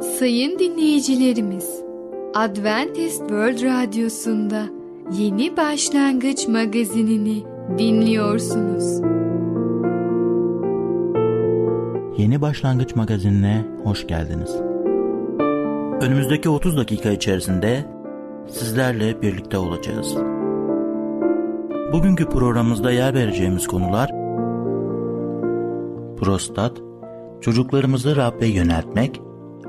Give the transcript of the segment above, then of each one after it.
Sayın dinleyicilerimiz, Adventist World Radyosu'nda Yeni Başlangıç magazinini dinliyorsunuz. Yeni Başlangıç magazinine hoş geldiniz. Önümüzdeki 30 dakika içerisinde sizlerle birlikte olacağız. Bugünkü programımızda yer vereceğimiz konular prostat, çocuklarımızı Rab'be yöneltmek,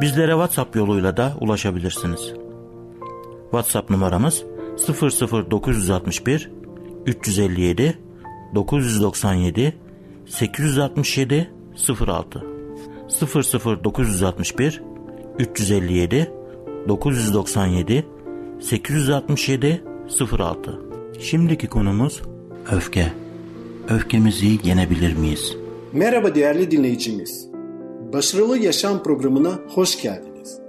Bizlere WhatsApp yoluyla da ulaşabilirsiniz. WhatsApp numaramız 00961 357 997 867 06 00961 357 997 867 06 Şimdiki konumuz öfke. Öfkemizi yenebilir miyiz? Merhaba değerli dinleyicimiz. Başarılı Yaşam programına hoş geldiniz.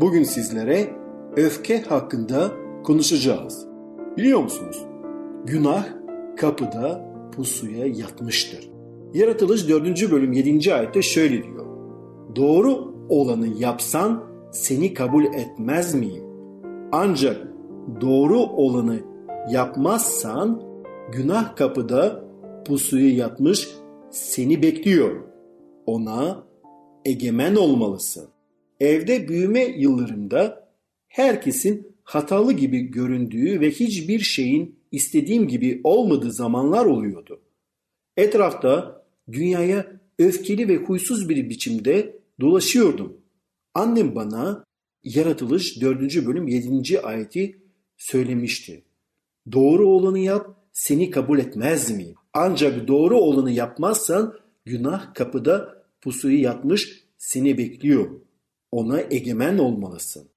Bugün sizlere öfke hakkında konuşacağız. Biliyor musunuz? Günah kapıda pusuya yatmıştır. Yaratılış 4. bölüm 7. ayette şöyle diyor. Doğru olanı yapsan seni kabul etmez miyim? Ancak doğru olanı yapmazsan günah kapıda pusuya yatmış seni bekliyor. Ona egemen olmalısın. Evde büyüme yıllarımda herkesin hatalı gibi göründüğü ve hiçbir şeyin istediğim gibi olmadığı zamanlar oluyordu. Etrafta dünyaya öfkeli ve huysuz bir biçimde dolaşıyordum. Annem bana Yaratılış 4. bölüm 7. ayeti söylemişti. Doğru olanı yap, seni kabul etmez miyim? Ancak doğru olanı yapmazsan günah kapıda pusuyu yatmış seni bekliyor. Ona egemen olmalısın.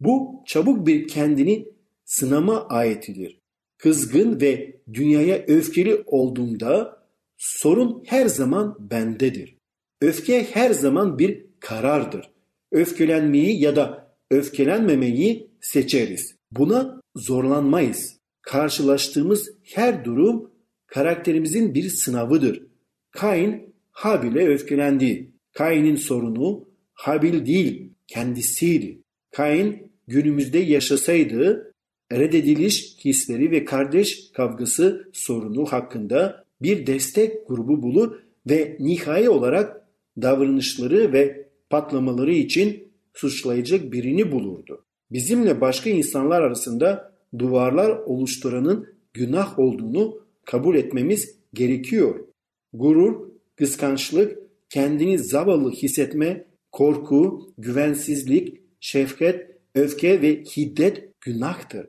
Bu çabuk bir kendini sınama ayetidir. Kızgın ve dünyaya öfkeli olduğumda sorun her zaman bendedir. Öfke her zaman bir karardır. Öfkelenmeyi ya da öfkelenmemeyi seçeriz. Buna zorlanmayız. Karşılaştığımız her durum karakterimizin bir sınavıdır. Kain Habil'e öfkelendi. Kain'in sorunu Habil değil kendisiydi. Kain günümüzde yaşasaydı reddediliş hisleri ve kardeş kavgası sorunu hakkında bir destek grubu bulur ve nihai olarak davranışları ve patlamaları için suçlayacak birini bulurdu. Bizimle başka insanlar arasında duvarlar oluşturanın günah olduğunu kabul etmemiz gerekiyor. Gurur, kıskançlık, kendini zavallı hissetme, korku, güvensizlik, şefkat, öfke ve hiddet günahtır.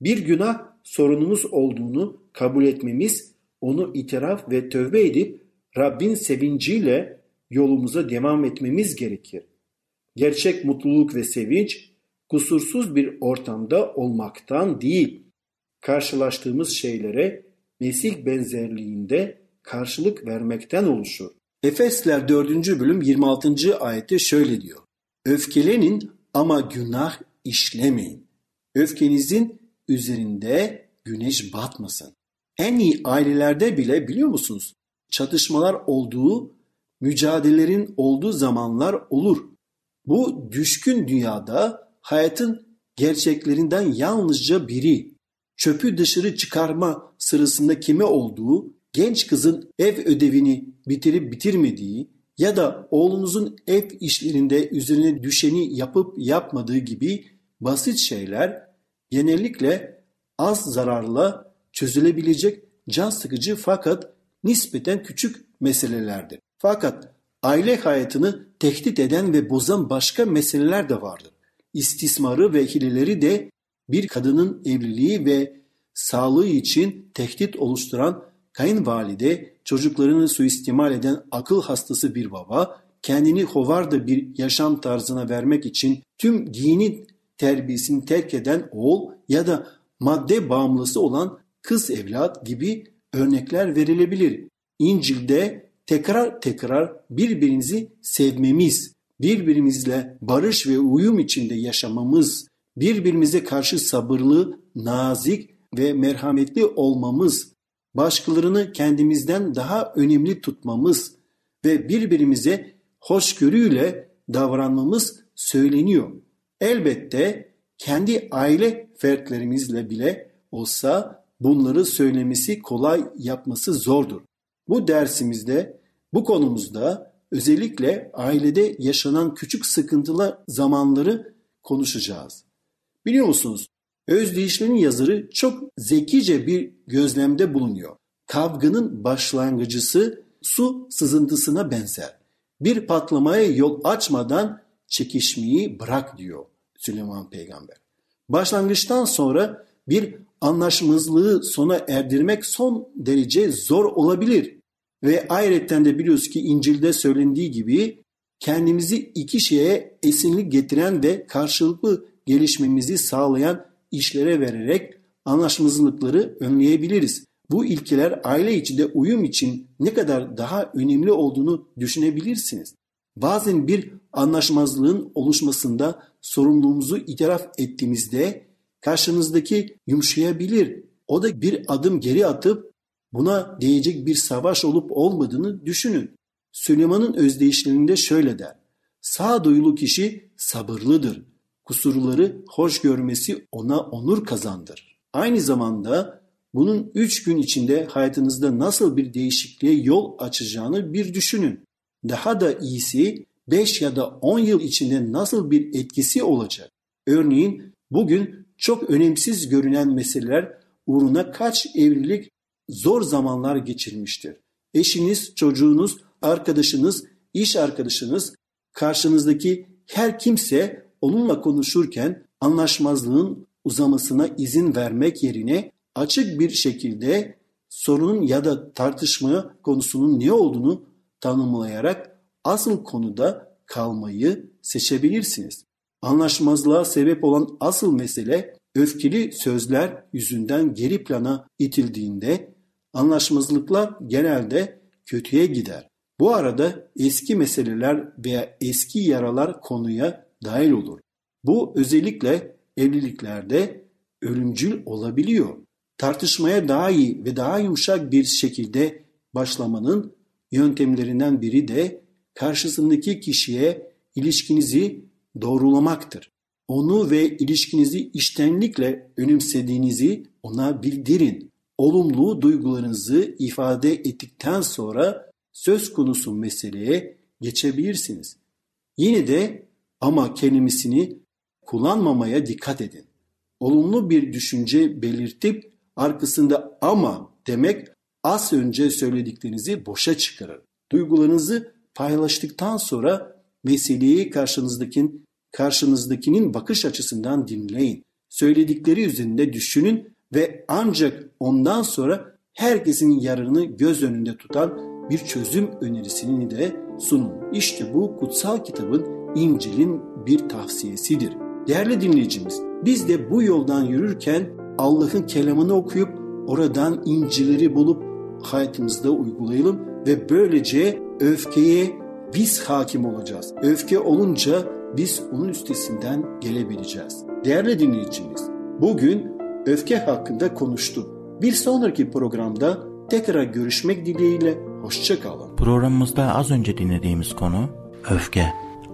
Bir günah sorunumuz olduğunu kabul etmemiz, onu itiraf ve tövbe edip Rabbin sevinciyle yolumuza devam etmemiz gerekir. Gerçek mutluluk ve sevinç kusursuz bir ortamda olmaktan değil, karşılaştığımız şeylere Mesih benzerliğinde karşılık vermekten oluşur. Efesler 4. bölüm 26. ayette şöyle diyor. Öfkelenin ama günah işlemeyin. Öfkenizin üzerinde güneş batmasın. En iyi ailelerde bile biliyor musunuz? Çatışmalar olduğu, mücadelelerin olduğu zamanlar olur. Bu düşkün dünyada hayatın gerçeklerinden yalnızca biri. Çöpü dışarı çıkarma sırasında kime olduğu, genç kızın ev ödevini bitirip bitirmediği ya da oğlunuzun ev işlerinde üzerine düşeni yapıp yapmadığı gibi basit şeyler genellikle az zararla çözülebilecek can sıkıcı fakat nispeten küçük meselelerdir. Fakat aile hayatını tehdit eden ve bozan başka meseleler de vardır. İstismarı ve hileleri de bir kadının evliliği ve sağlığı için tehdit oluşturan kayınvalide, çocuklarını suistimal eden akıl hastası bir baba, kendini hovarda bir yaşam tarzına vermek için tüm dini terbiyesini terk eden oğul ya da madde bağımlısı olan kız evlat gibi örnekler verilebilir. İncil'de tekrar tekrar birbirinizi sevmemiz, birbirimizle barış ve uyum içinde yaşamamız, birbirimize karşı sabırlı, nazik ve merhametli olmamız, başkalarını kendimizden daha önemli tutmamız ve birbirimize hoşgörüyle davranmamız söyleniyor. Elbette kendi aile fertlerimizle bile olsa bunları söylemesi kolay yapması zordur. Bu dersimizde bu konumuzda özellikle ailede yaşanan küçük sıkıntılı zamanları konuşacağız. Biliyor musunuz? Özdeyişlerin yazarı çok zekice bir gözlemde bulunuyor. Kavganın başlangıcısı su sızıntısına benzer. Bir patlamaya yol açmadan çekişmeyi bırak diyor Süleyman Peygamber. Başlangıçtan sonra bir anlaşmazlığı sona erdirmek son derece zor olabilir. Ve ayrıca de biliyoruz ki İncil'de söylendiği gibi kendimizi iki şeye esinlik getiren ve karşılıklı gelişmemizi sağlayan işlere vererek anlaşmazlıkları önleyebiliriz. Bu ilkeler aile içinde uyum için ne kadar daha önemli olduğunu düşünebilirsiniz. Bazen bir anlaşmazlığın oluşmasında sorumluluğumuzu itiraf ettiğimizde karşınızdaki yumuşayabilir. O da bir adım geri atıp buna değecek bir savaş olup olmadığını düşünün. Süleyman'ın özdeyişlerinde şöyle der. Sağduyulu kişi sabırlıdır. Kusurları hoş görmesi ona onur kazandır. Aynı zamanda bunun üç gün içinde hayatınızda nasıl bir değişikliğe yol açacağını bir düşünün. Daha da iyisi 5 ya da 10 yıl içinde nasıl bir etkisi olacak? Örneğin bugün çok önemsiz görünen meseleler uğruna kaç evlilik zor zamanlar geçirmiştir. Eşiniz, çocuğunuz, arkadaşınız, iş arkadaşınız, karşınızdaki her kimse onunla konuşurken anlaşmazlığın uzamasına izin vermek yerine açık bir şekilde sorunun ya da tartışma konusunun ne olduğunu tanımlayarak asıl konuda kalmayı seçebilirsiniz. Anlaşmazlığa sebep olan asıl mesele öfkeli sözler yüzünden geri plana itildiğinde anlaşmazlıklar genelde kötüye gider. Bu arada eski meseleler veya eski yaralar konuya dahil olur. Bu özellikle evliliklerde ölümcül olabiliyor. Tartışmaya daha iyi ve daha yumuşak bir şekilde başlamanın yöntemlerinden biri de karşısındaki kişiye ilişkinizi doğrulamaktır. Onu ve ilişkinizi iştenlikle önemsediğinizi ona bildirin. Olumlu duygularınızı ifade ettikten sonra söz konusu meseleye geçebilirsiniz. Yine de ama kelimesini kullanmamaya dikkat edin. Olumlu bir düşünce belirtip arkasında ama demek az önce söylediklerinizi boşa çıkarır. Duygularınızı paylaştıktan sonra meseleyi karşınızdakinin, karşınızdakinin bakış açısından dinleyin. Söyledikleri üzerinde düşünün ve ancak ondan sonra herkesin yararını göz önünde tutan bir çözüm önerisini de sunun. İşte bu kutsal kitabın İncil'in bir tavsiyesidir. Değerli dinleyicimiz, biz de bu yoldan yürürken Allah'ın kelamını okuyup oradan incileri bulup hayatımızda uygulayalım ve böylece öfkeye biz hakim olacağız. Öfke olunca biz onun üstesinden gelebileceğiz. Değerli dinleyicimiz, bugün öfke hakkında konuştuk. Bir sonraki programda tekrar görüşmek dileğiyle hoşçakalın. Programımızda az önce dinlediğimiz konu öfke.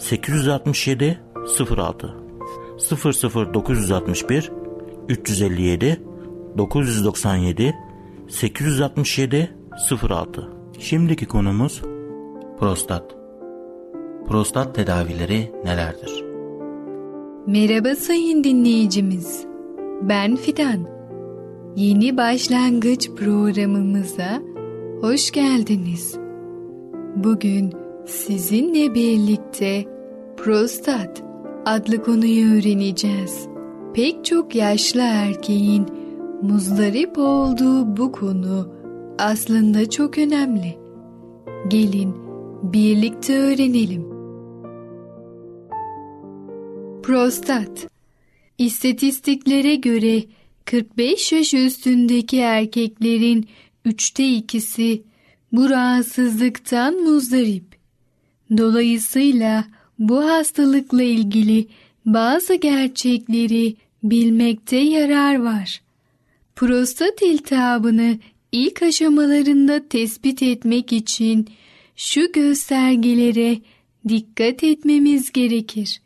867 06 00961 357 997 867 06 Şimdiki konumuz prostat. Prostat tedavileri nelerdir? Merhaba sayın dinleyicimiz. Ben Fidan. Yeni başlangıç programımıza hoş geldiniz. Bugün sizinle birlikte prostat adlı konuyu öğreneceğiz. Pek çok yaşlı erkeğin muzdarip olduğu bu konu aslında çok önemli. Gelin birlikte öğrenelim. Prostat İstatistiklere göre 45 yaş üstündeki erkeklerin üçte ikisi bu rahatsızlıktan muzdarip. Dolayısıyla bu hastalıkla ilgili bazı gerçekleri bilmekte yarar var. Prostat iltihabını ilk aşamalarında tespit etmek için şu göstergelere dikkat etmemiz gerekir.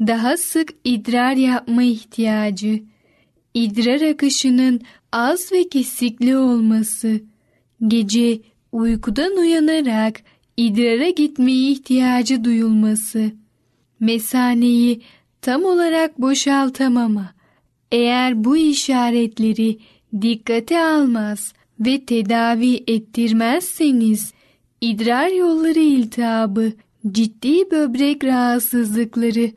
Daha sık idrar yapma ihtiyacı, idrar akışının az ve kesikli olması, gece uykudan uyanarak idrara gitmeye ihtiyacı duyulması, mesaneyi tam olarak boşaltamama, eğer bu işaretleri dikkate almaz ve tedavi ettirmezseniz idrar yolları iltihabı, ciddi böbrek rahatsızlıkları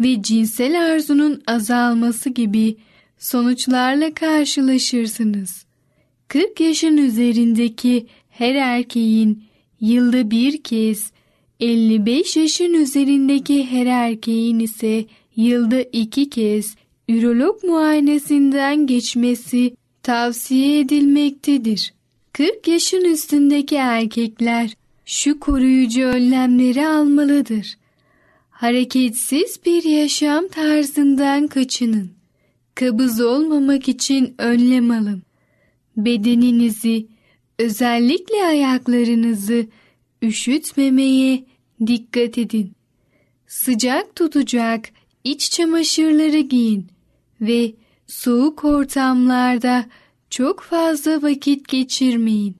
ve cinsel arzunun azalması gibi sonuçlarla karşılaşırsınız. 40 yaşın üzerindeki her erkeğin yılda bir kez, 55 yaşın üzerindeki her erkeğin ise yılda iki kez ürolog muayenesinden geçmesi tavsiye edilmektedir. 40 yaşın üstündeki erkekler şu koruyucu önlemleri almalıdır. Hareketsiz bir yaşam tarzından kaçının. Kabız olmamak için önlem alın. Bedeninizi, özellikle ayaklarınızı üşütmemeye dikkat edin. Sıcak tutacak iç çamaşırları giyin ve soğuk ortamlarda çok fazla vakit geçirmeyin.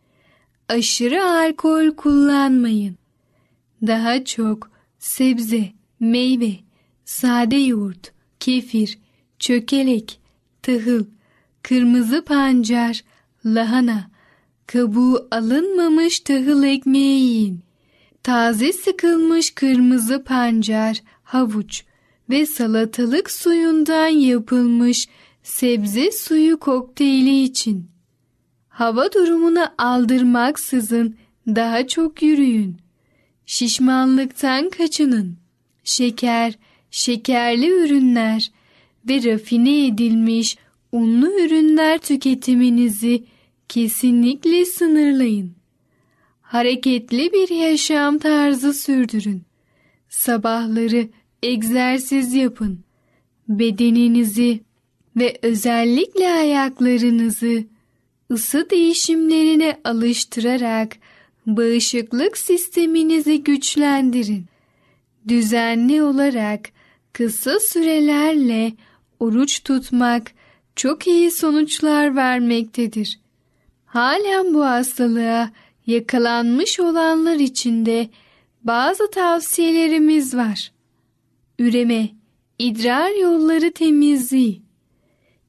Aşırı alkol kullanmayın. Daha çok sebze, meyve, sade yoğurt, kefir, çökelek, tahıl, kırmızı pancar, lahana, kabuğu alınmamış tahıl ekmeği yiyin. Taze sıkılmış kırmızı pancar, havuç ve salatalık suyundan yapılmış sebze suyu kokteyli için. Hava durumuna aldırmaksızın daha çok yürüyün. Şişmanlıktan kaçının. Şeker, şekerli ürünler ve rafine edilmiş unlu ürünler tüketiminizi kesinlikle sınırlayın. Hareketli bir yaşam tarzı sürdürün. Sabahları egzersiz yapın. Bedeninizi ve özellikle ayaklarınızı ısı değişimlerine alıştırarak bağışıklık sisteminizi güçlendirin. Düzenli olarak kısa sürelerle oruç tutmak çok iyi sonuçlar vermektedir. Halen bu hastalığa yakalanmış olanlar için de bazı tavsiyelerimiz var. Üreme, idrar yolları temizliği.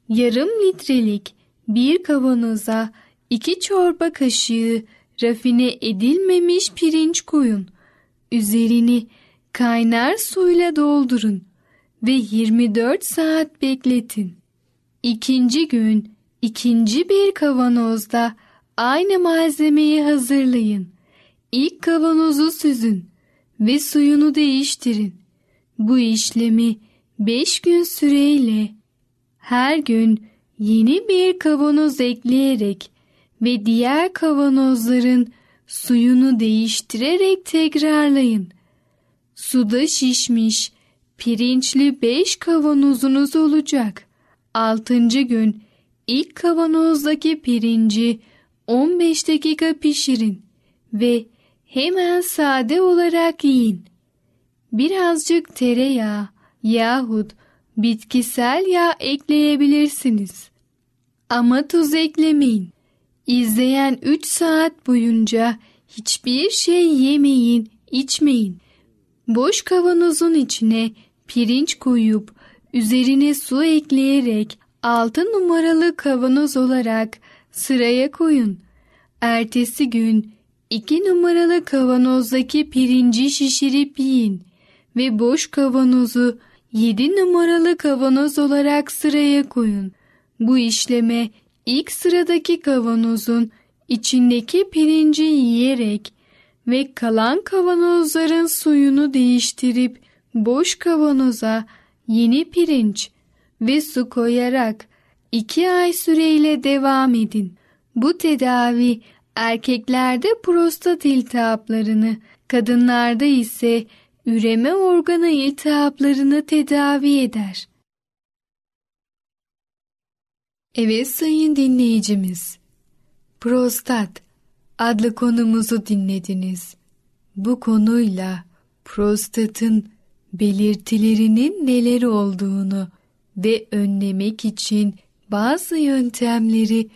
Yarım litrelik bir kavanoza iki çorba kaşığı rafine edilmemiş pirinç koyun. Üzerini kaynar suyla doldurun ve 24 saat bekletin. İkinci gün ikinci bir kavanozda aynı malzemeyi hazırlayın. İlk kavanozu süzün ve suyunu değiştirin. Bu işlemi 5 gün süreyle her gün yeni bir kavanoz ekleyerek ve diğer kavanozların suyunu değiştirerek tekrarlayın. Suda şişmiş pirinçli 5 kavanozunuz olacak. 6. gün ilk kavanozdaki pirinci 15 dakika pişirin ve hemen sade olarak yiyin. Birazcık tereyağı yahut bitkisel yağ ekleyebilirsiniz. Ama tuz eklemeyin. İzleyen 3 saat boyunca hiçbir şey yemeyin, içmeyin. Boş kavanozun içine pirinç koyup üzerine su ekleyerek altı numaralı kavanoz olarak sıraya koyun. Ertesi gün iki numaralı kavanozdaki pirinci şişirip yiyin ve boş kavanozu yedi numaralı kavanoz olarak sıraya koyun. Bu işleme ilk sıradaki kavanozun içindeki pirinci yiyerek ve kalan kavanozların suyunu değiştirip boş kavanoza yeni pirinç ve su koyarak iki ay süreyle devam edin. Bu tedavi erkeklerde prostat iltihaplarını, kadınlarda ise üreme organı iltihaplarını tedavi eder. Evet sayın dinleyicimiz, prostat adlı konumuzu dinlediniz. Bu konuyla prostatın belirtilerinin neler olduğunu ve önlemek için bazı yöntemleri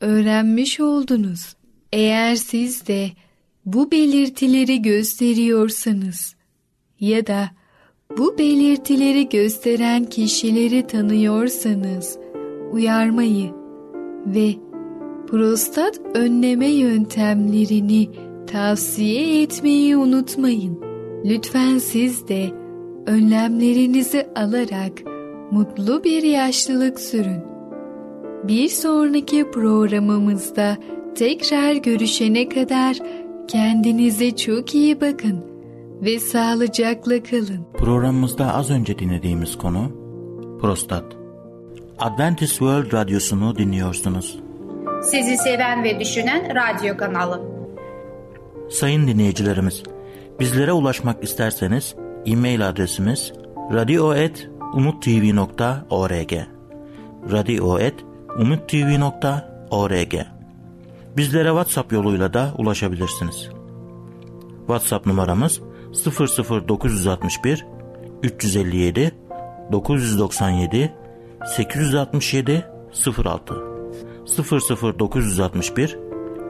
öğrenmiş oldunuz. Eğer siz de bu belirtileri gösteriyorsanız ya da bu belirtileri gösteren kişileri tanıyorsanız uyarmayı ve prostat önleme yöntemlerini tavsiye etmeyi unutmayın. Lütfen siz de önlemlerinizi alarak mutlu bir yaşlılık sürün. Bir sonraki programımızda tekrar görüşene kadar kendinize çok iyi bakın ve sağlıcakla kalın. Programımızda az önce dinlediğimiz konu prostat. Adventist World Radyosunu dinliyorsunuz. Sizi seven ve düşünen radyo kanalı. Sayın dinleyicilerimiz, bizlere ulaşmak isterseniz e-mail adresimiz radio.umutv.org radio.umutv.org Bizlere WhatsApp yoluyla da ulaşabilirsiniz. WhatsApp numaramız 00961 357 997 867 06 00961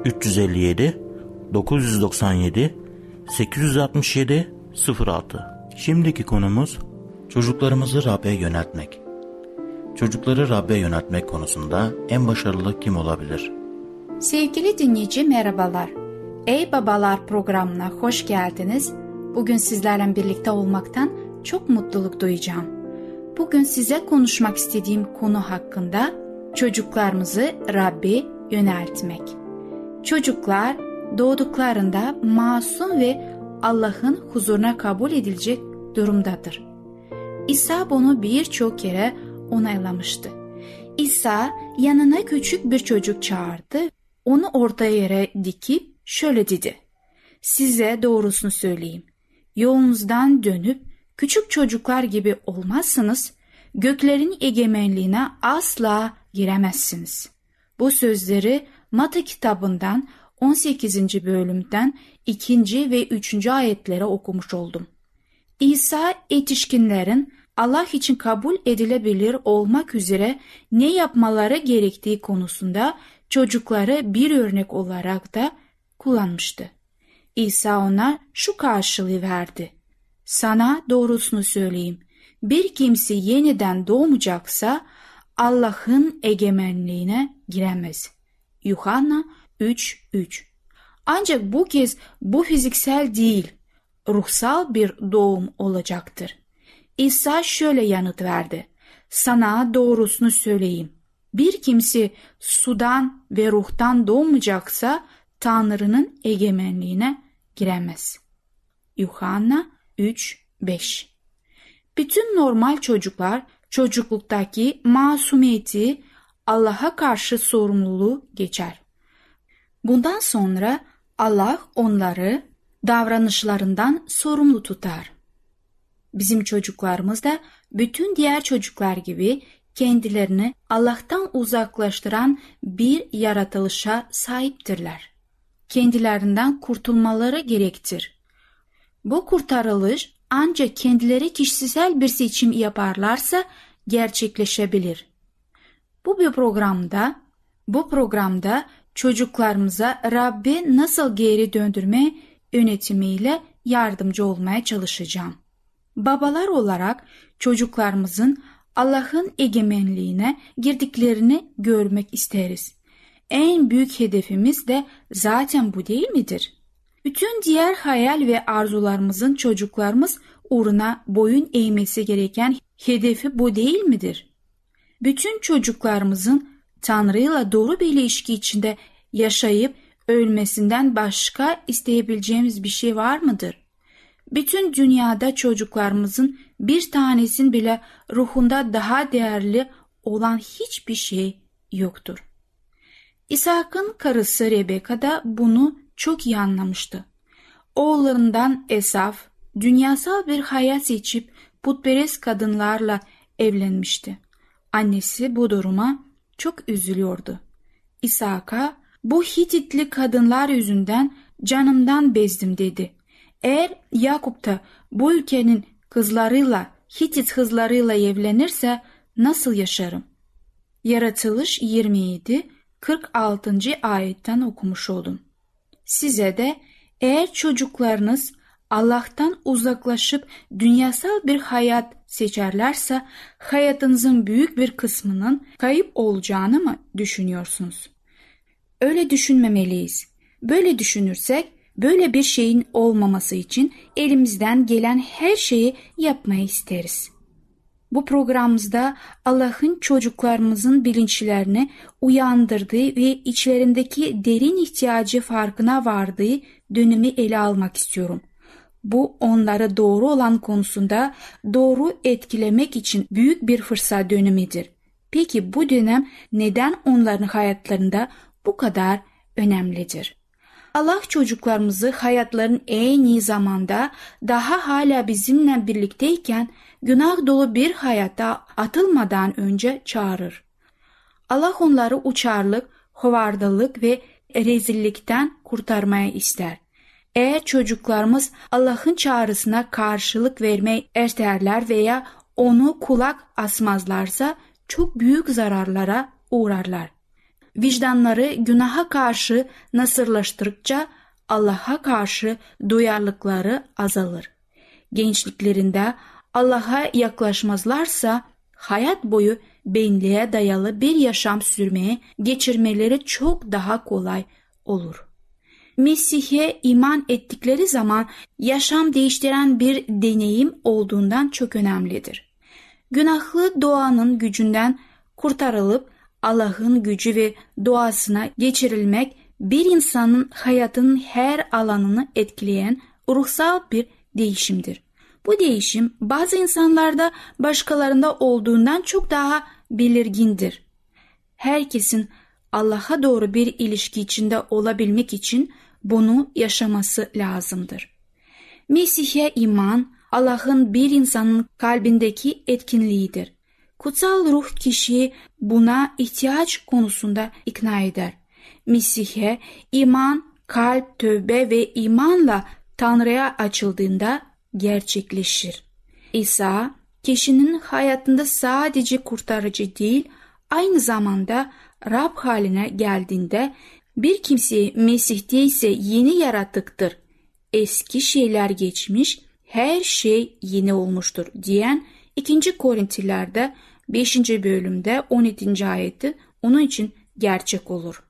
357 997 867 06 Şimdiki konumuz çocuklarımızı Rab'be yöneltmek. Çocukları Rab'be yöneltmek konusunda en başarılı kim olabilir? Sevgili dinleyici merhabalar. Ey Babalar programına hoş geldiniz. Bugün sizlerle birlikte olmaktan çok mutluluk duyacağım. Bugün size konuşmak istediğim konu hakkında çocuklarımızı Rab'be yöneltmek. Çocuklar doğduklarında masum ve Allah'ın huzuruna kabul edilecek durumdadır. İsa bunu birçok kere onaylamıştı. İsa yanına küçük bir çocuk çağırdı, onu orta yere dikip şöyle dedi. Size doğrusunu söyleyeyim. Yolunuzdan dönüp küçük çocuklar gibi olmazsanız göklerin egemenliğine asla giremezsiniz. Bu sözleri Mata kitabından 18. bölümden 2. ve 3. ayetlere okumuş oldum. İsa yetişkinlerin Allah için kabul edilebilir olmak üzere ne yapmaları gerektiği konusunda çocukları bir örnek olarak da kullanmıştı. İsa ona şu karşılığı verdi. Sana doğrusunu söyleyeyim. Bir kimse yeniden doğmayacaksa Allah'ın egemenliğine giremez. Yuhanna 3.3 Ancak bu kez bu fiziksel değil, ruhsal bir doğum olacaktır. İsa şöyle yanıt verdi. Sana doğrusunu söyleyeyim. Bir kimse sudan ve ruhtan doğmayacaksa Tanrı'nın egemenliğine giremez. Yuhanna 3-5 Bütün normal çocuklar çocukluktaki masumiyeti Allah'a karşı sorumluluğu geçer. Bundan sonra Allah onları davranışlarından sorumlu tutar. Bizim çocuklarımız da bütün diğer çocuklar gibi kendilerini Allah'tan uzaklaştıran bir yaratılışa sahiptirler. Kendilerinden kurtulmaları gerektir. Bu kurtarılış ancak kendileri kişisel bir seçim yaparlarsa gerçekleşebilir. Bu bir programda, bu programda çocuklarımıza Rabbi nasıl geri döndürme yönetimiyle yardımcı olmaya çalışacağım. Babalar olarak çocuklarımızın Allah'ın egemenliğine girdiklerini görmek isteriz. En büyük hedefimiz de zaten bu değil midir? Bütün diğer hayal ve arzularımızın çocuklarımız uğruna boyun eğmesi gereken hedefi bu değil midir? Bütün çocuklarımızın Tanrı'yla doğru bir ilişki içinde yaşayıp ölmesinden başka isteyebileceğimiz bir şey var mıdır? Bütün dünyada çocuklarımızın bir tanesinin bile ruhunda daha değerli olan hiçbir şey yoktur. İshak'ın karısı Rebeka da bunu çok iyi anlamıştı. Oğullarından Esaf, dünyasal bir hayat seçip putperest kadınlarla evlenmişti. Annesi bu duruma çok üzülüyordu. İshak'a bu Hititli kadınlar yüzünden canımdan bezdim dedi. Eğer Yakup da bu ülkenin kızlarıyla Hitit kızlarıyla evlenirse nasıl yaşarım? Yaratılış 27 46. ayetten okumuş oldum. Size de eğer çocuklarınız Allah'tan uzaklaşıp dünyasal bir hayat seçerlerse hayatınızın büyük bir kısmının kayıp olacağını mı düşünüyorsunuz? Öyle düşünmemeliyiz. Böyle düşünürsek böyle bir şeyin olmaması için elimizden gelen her şeyi yapmayı isteriz. Bu programımızda Allah'ın çocuklarımızın bilinçlerini uyandırdığı ve içlerindeki derin ihtiyacı farkına vardığı dönemi ele almak istiyorum. Bu onları doğru olan konusunda doğru etkilemek için büyük bir fırsat dönemidir. Peki bu dönem neden onların hayatlarında bu kadar önemlidir? Allah çocuklarımızı hayatların en iyi zamanda daha hala bizimle birlikteyken günah dolu bir hayata atılmadan önce çağırır. Allah onları uçarlık, hovardılık ve rezillikten kurtarmaya ister. Eğer çocuklarımız Allah'ın çağrısına karşılık vermeyi ertelerler veya onu kulak asmazlarsa çok büyük zararlara uğrarlar. Vicdanları günaha karşı nasırlaştırdıkça Allah'a karşı duyarlılıkları azalır. Gençliklerinde Allah'a yaklaşmazlarsa hayat boyu benliğe dayalı bir yaşam sürmeye geçirmeleri çok daha kolay olur. Mesih'e iman ettikleri zaman yaşam değiştiren bir deneyim olduğundan çok önemlidir. Günahlı doğanın gücünden kurtarılıp Allah'ın gücü ve doğasına geçirilmek bir insanın hayatının her alanını etkileyen ruhsal bir değişimdir. Bu değişim bazı insanlarda başkalarında olduğundan çok daha belirgindir. Herkesin Allah'a doğru bir ilişki içinde olabilmek için bunu yaşaması lazımdır. Mesih'e iman Allah'ın bir insanın kalbindeki etkinliğidir. Kutsal ruh kişiyi buna ihtiyaç konusunda ikna eder. Mesih'e iman, kalp, tövbe ve imanla Tanrı'ya açıldığında gerçekleşir. İsa, kişinin hayatında sadece kurtarıcı değil, aynı zamanda Rab haline geldiğinde bir kimse Mesih'te ise yeni yaratıktır. Eski şeyler geçmiş, her şey yeni olmuştur diyen 2. Korintilerde 5. bölümde 17. ayeti onun için gerçek olur.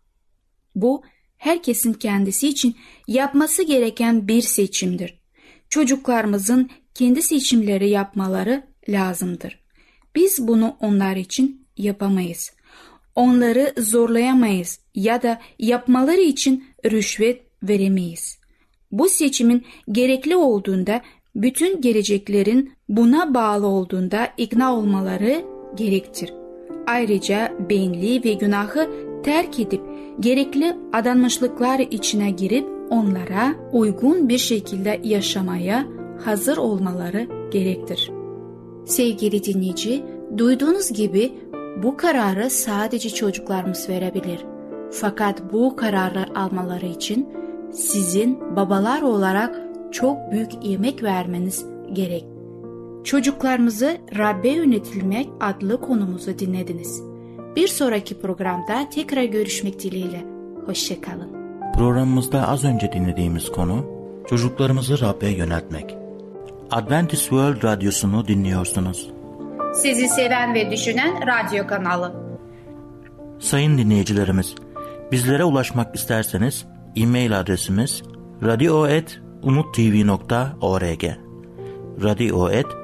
Bu herkesin kendisi için yapması gereken bir seçimdir. Çocuklarımızın kendi seçimleri yapmaları lazımdır. Biz bunu onlar için yapamayız. Onları zorlayamayız ya da yapmaları için rüşvet veremeyiz. Bu seçimin gerekli olduğunda bütün geleceklerin buna bağlı olduğunda ikna olmaları gerektir. Ayrıca benliği ve günahı terk edip gerekli adanmışlıklar içine girip onlara uygun bir şekilde yaşamaya hazır olmaları gerektir. Sevgili dinleyici, duyduğunuz gibi bu kararı sadece çocuklarımız verebilir. Fakat bu kararı almaları için sizin babalar olarak çok büyük emek vermeniz gerek. Çocuklarımızı Rabbe yönetilmek adlı konumuzu dinlediniz. Bir sonraki programda tekrar görüşmek dileğiyle. Hoşçakalın. Programımızda az önce dinlediğimiz konu Çocuklarımızı Rab'be yöneltmek. Adventist World Radyosu'nu dinliyorsunuz. Sizi seven ve düşünen radyo kanalı. Sayın dinleyicilerimiz, bizlere ulaşmak isterseniz e-mail adresimiz radio.umutv.org radio.umutv.org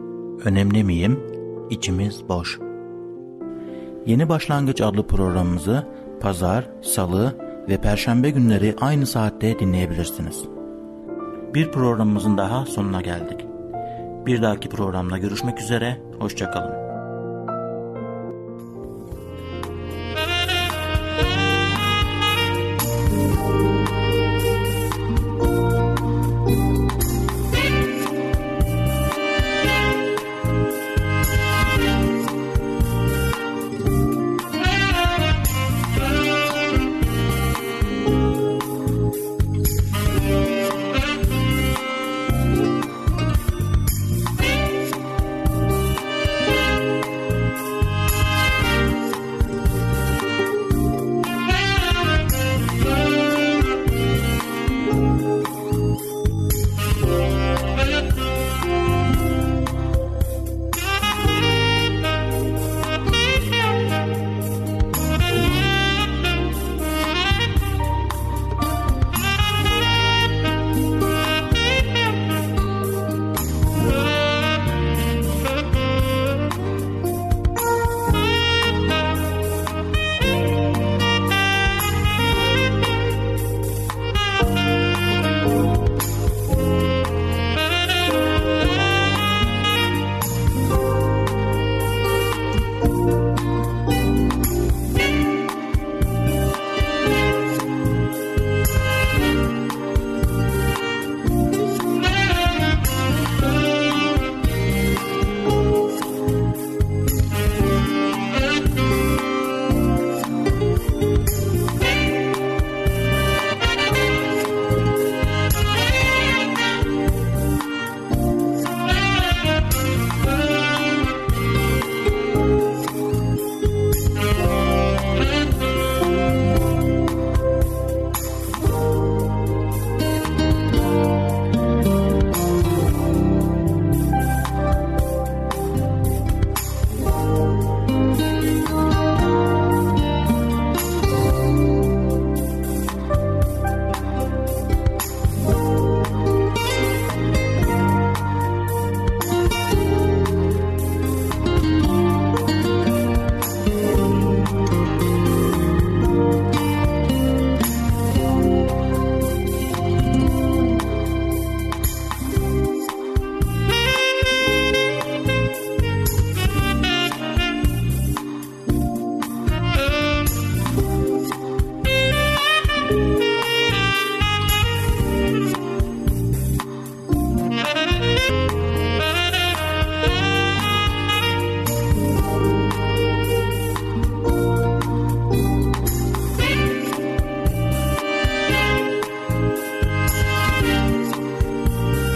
önemli miyim, içimiz boş. Yeni Başlangıç adlı programımızı pazar, salı ve perşembe günleri aynı saatte dinleyebilirsiniz. Bir programımızın daha sonuna geldik. Bir dahaki programda görüşmek üzere, hoşçakalın.